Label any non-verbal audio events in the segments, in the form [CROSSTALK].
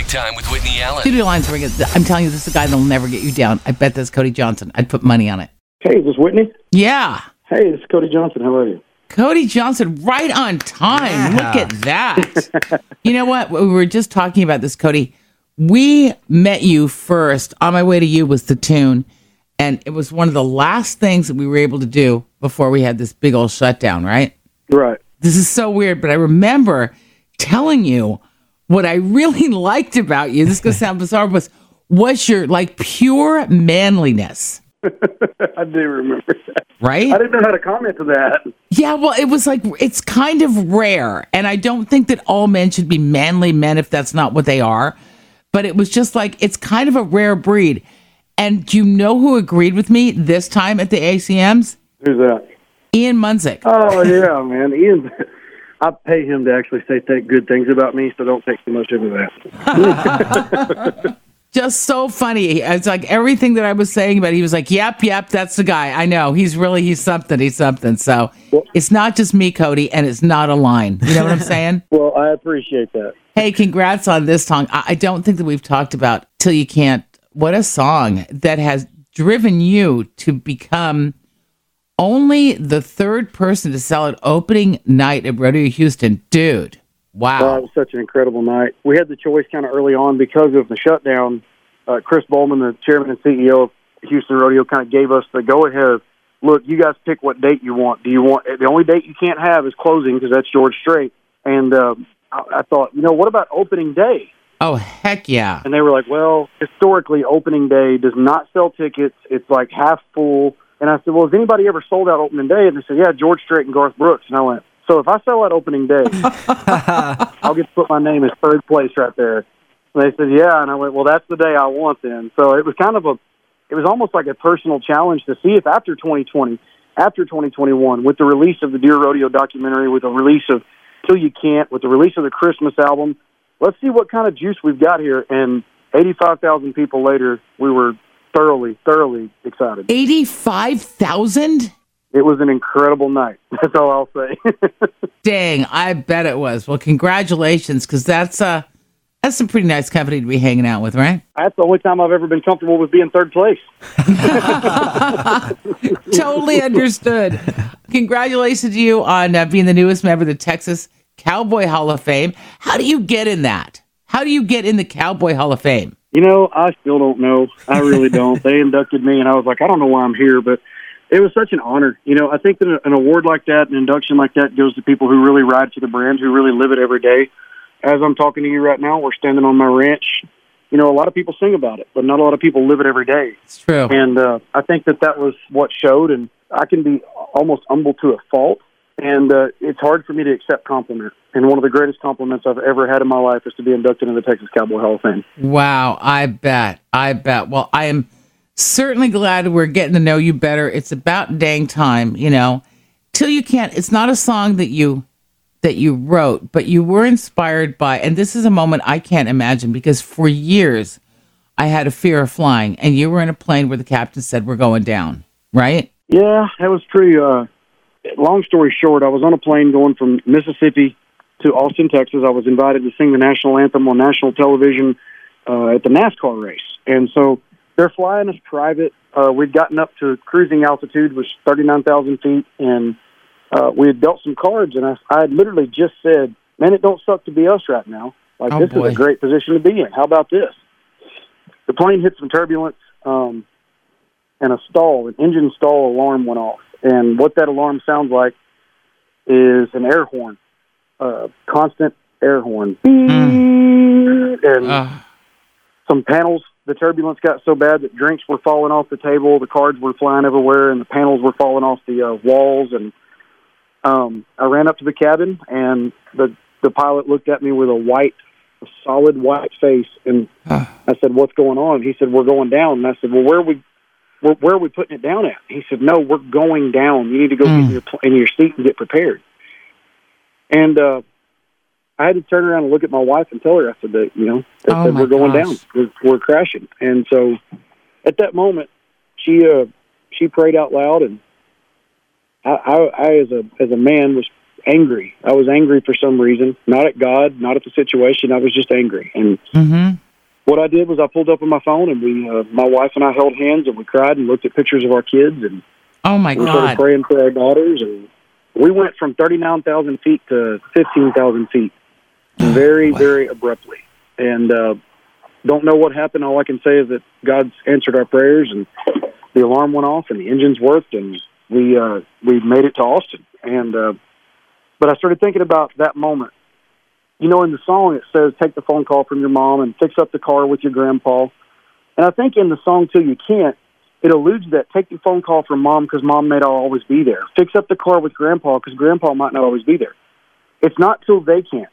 Traffic time with Whitney Allen. Studio lines ringing. I'm telling you, this is a guy that'll never get you down. I bet that's Cody Johnson. I'd put money on it. Hey, is this Whitney? Yeah. Hey, this is Cody Johnson. How are you? Cody Johnson, right on time. Look at that. [LAUGHS] you know what? We were just talking about this, Cody. We met you first. On my way to you was the tune. And it was one of the last things that we were able to do before we had this big old shutdown, right? Right. This is so weird, but I remember telling you what I really [LAUGHS] liked about you. This is going to sound bizarre, but was your like pure manliness, [LAUGHS] I do remember that. right? I didn't know how to comment to that. Yeah, well, it was like it's kind of rare, and I don't think that all men should be manly men if that's not what they are. But it was just like it's kind of a rare breed. And do you know who agreed with me this time at the ACMs? Who's that? Ian Munsick. Oh [LAUGHS] yeah, man. Ian. I pay him to actually say th- good things about me, so don't take too much into that. [LAUGHS] Just so funny. It's like everything that I was saying but he was like, "Yep, yep, that's the guy. I know. He's really he's something. He's something." So it's not just me, Cody, and it's not a line. You know what I'm saying? [LAUGHS] Well, I appreciate that. Hey, congrats on this song. I, I don't think that we've talked about Till You Can't. What a song that has driven you to become only the third person to sell it opening night at Rodeo Houston. Dude, wow. it was such an incredible night. We had the choice kind of early on because of the shutdown. Uh, Chris Boleman, the chairman and CEO of Houston Rodeo, kind of gave us the go ahead. Look, you guys pick what date you want. Do you want the only date you can't have is closing because that's George Strait. And um, I, I thought, you know, what about opening day? Oh, heck yeah. And they were like, well, historically, opening day does not sell tickets. It's like half full. And I said, well, has anybody ever sold out opening day? And they said, yeah, George Strait and Garth Brooks. And I went, so if I sell out opening day, [LAUGHS] I'll get to put my name as third place right there. And they said, yeah. And I went, well, that's the day I want then. So it was kind of a, it was almost like a personal challenge to see if after 2020, after 2021, with the release of the Dear Rodeo documentary, with the release of Till You Can't, with the release of the Christmas album, let's see what kind of juice we've got here. And 85,000 people later, we were thoroughly, thoroughly excited. 85,000? It was an incredible night. [LAUGHS] That's all I'll say. [LAUGHS] Dang, I bet it was. Well, congratulations, because that's uh that's some pretty nice company to be hanging out with, right? That's the only time I've ever been comfortable with being third place. [LAUGHS] totally understood. Congratulations to you on uh, being the newest member of the Texas Cowboy Hall of Fame. How do you get in that? How do you get in the Cowboy Hall of Fame? You know, I still don't know. I really [LAUGHS] don't. they inducted me, and I was like, I don't know why I'm here, but it was such an honor. You know, I think that an award like that, an induction like that, goes to people who really ride for the brand, who really live it every day. As I'm talking to you right now, we're standing on my ranch. You know, a lot of people sing about it, but not a lot of people live it every day. It's true. And uh, I think that that was what showed, and I can be almost humble to a fault. And uh, it's hard for me to accept compliment. And one of the greatest compliments I've ever had in my life is to be inducted into the Texas Cowboy Hall of Fame. Wow, I bet. I bet. Well, I am certainly glad we're getting to know you better. It's about dang time, you know. Till you can't. It's not a song that you that you wrote, but you were inspired by and this is a moment I can't imagine because for years I had a fear of flying and you were in a plane where the captain said we're going down, right? Yeah, that was pretty. Uh, long story short, I was on a plane going from Mississippi to Austin, Texas. I was invited to sing the national anthem on national television uh, at the NASCAR race, and so they're flying us private. Uh, we'd gotten up to cruising altitude, which thirty nine thousand feet, and uh, we had dealt some cards, and I, I had literally just said, "Man, it don't suck to be us right now. Like Oh, this boy. is a great position to be in. How about this?" The plane hit some turbulence. Um, and a stall, an engine stall alarm went off. And what that alarm sounds like is an air horn, uh, constant air horn. And Ugh. some panels, the turbulence got so bad that drinks were falling off the table, the cards were flying everywhere, and the panels were falling off the uh, walls. And um, I ran up to the cabin, and the the pilot looked at me with a white, a solid white face, and I said, "What's going on?" He said, "We're going down." And I said, "Well, where are we where, where are we putting it down at? He said, no, we're going down. You need to go get in your, pl- in your seat and get prepared. And uh, I had to turn around and look at my wife and tell her, I said, that, you know, I Oh, said, we're going gosh. down. We're, we're crashing. And so at that moment, she uh, she prayed out loud, and I, I, I as a as a man was angry. I was angry for some reason, not at God, not at the situation. I was just angry. And Mm-hmm. What I did was I pulled up on my phone and we, uh, my wife and I held hands and we cried and looked at pictures of our kids and Oh my we started God. praying for our daughters. And we went from 39,000 feet to 15,000 feet very, very abruptly. And, uh, don't know what happened. All I can say is that God's answered our prayers and the alarm went off and the engines worked and we, uh, we made it to Austin. And, uh, but I started thinking about that moment. You know, in the song it says, take the phone call from your mom and fix up the car with your grandpa. And I think in the song, Till You Can't, it alludes to that take the phone call from mom because mom may not always be there. Fix up the car with grandpa because grandpa might not always be there. It's not till they can't.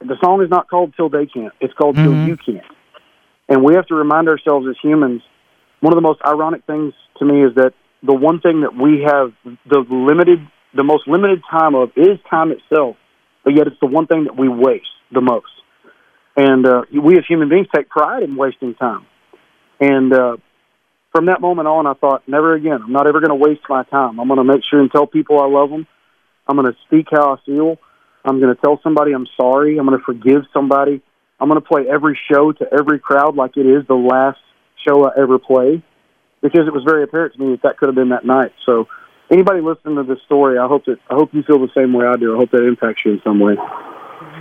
The song is not called Till They Can't. It's called Till Mhm. You Can't. And we have to remind ourselves as humans, one of the most ironic things to me is that the one thing that we have the limited, the most limited time of is time itself, but yet it's the one thing that we waste the most. And uh, we as human beings take pride in wasting time. And uh, from that moment on, I thought, never again. I'm not ever going to waste my time. I'm going to make sure and tell people I love them. I'm going to speak how I feel. I'm going to tell somebody I'm sorry. I'm going to forgive somebody. I'm going to play every show to every crowd like it is the last show I ever play because it was very apparent to me that that could have been that night. So, anybody listening to this story, I hope that I hope you feel the same way I do. I hope that impacts you in some way.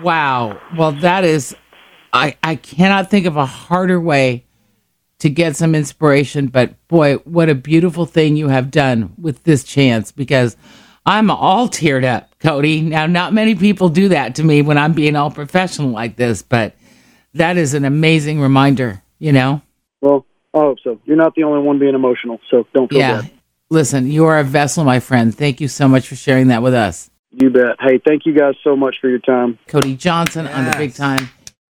Wow. Well, that is, I, I cannot think of a harder way to get some inspiration, but boy, what a beautiful thing you have done with this chance because I'm all teared up, Cody. Now, not many people do that to me when I'm being all professional like this, but that is an amazing reminder, you know? Well, I hope so. You're not the only one being emotional, so don't feel Yeah. bad. Listen, you are a vessel, my friend. Thank you so much for sharing that with us. You bet. Hey, thank you guys so much for your time. Cody Johnson on the Big Time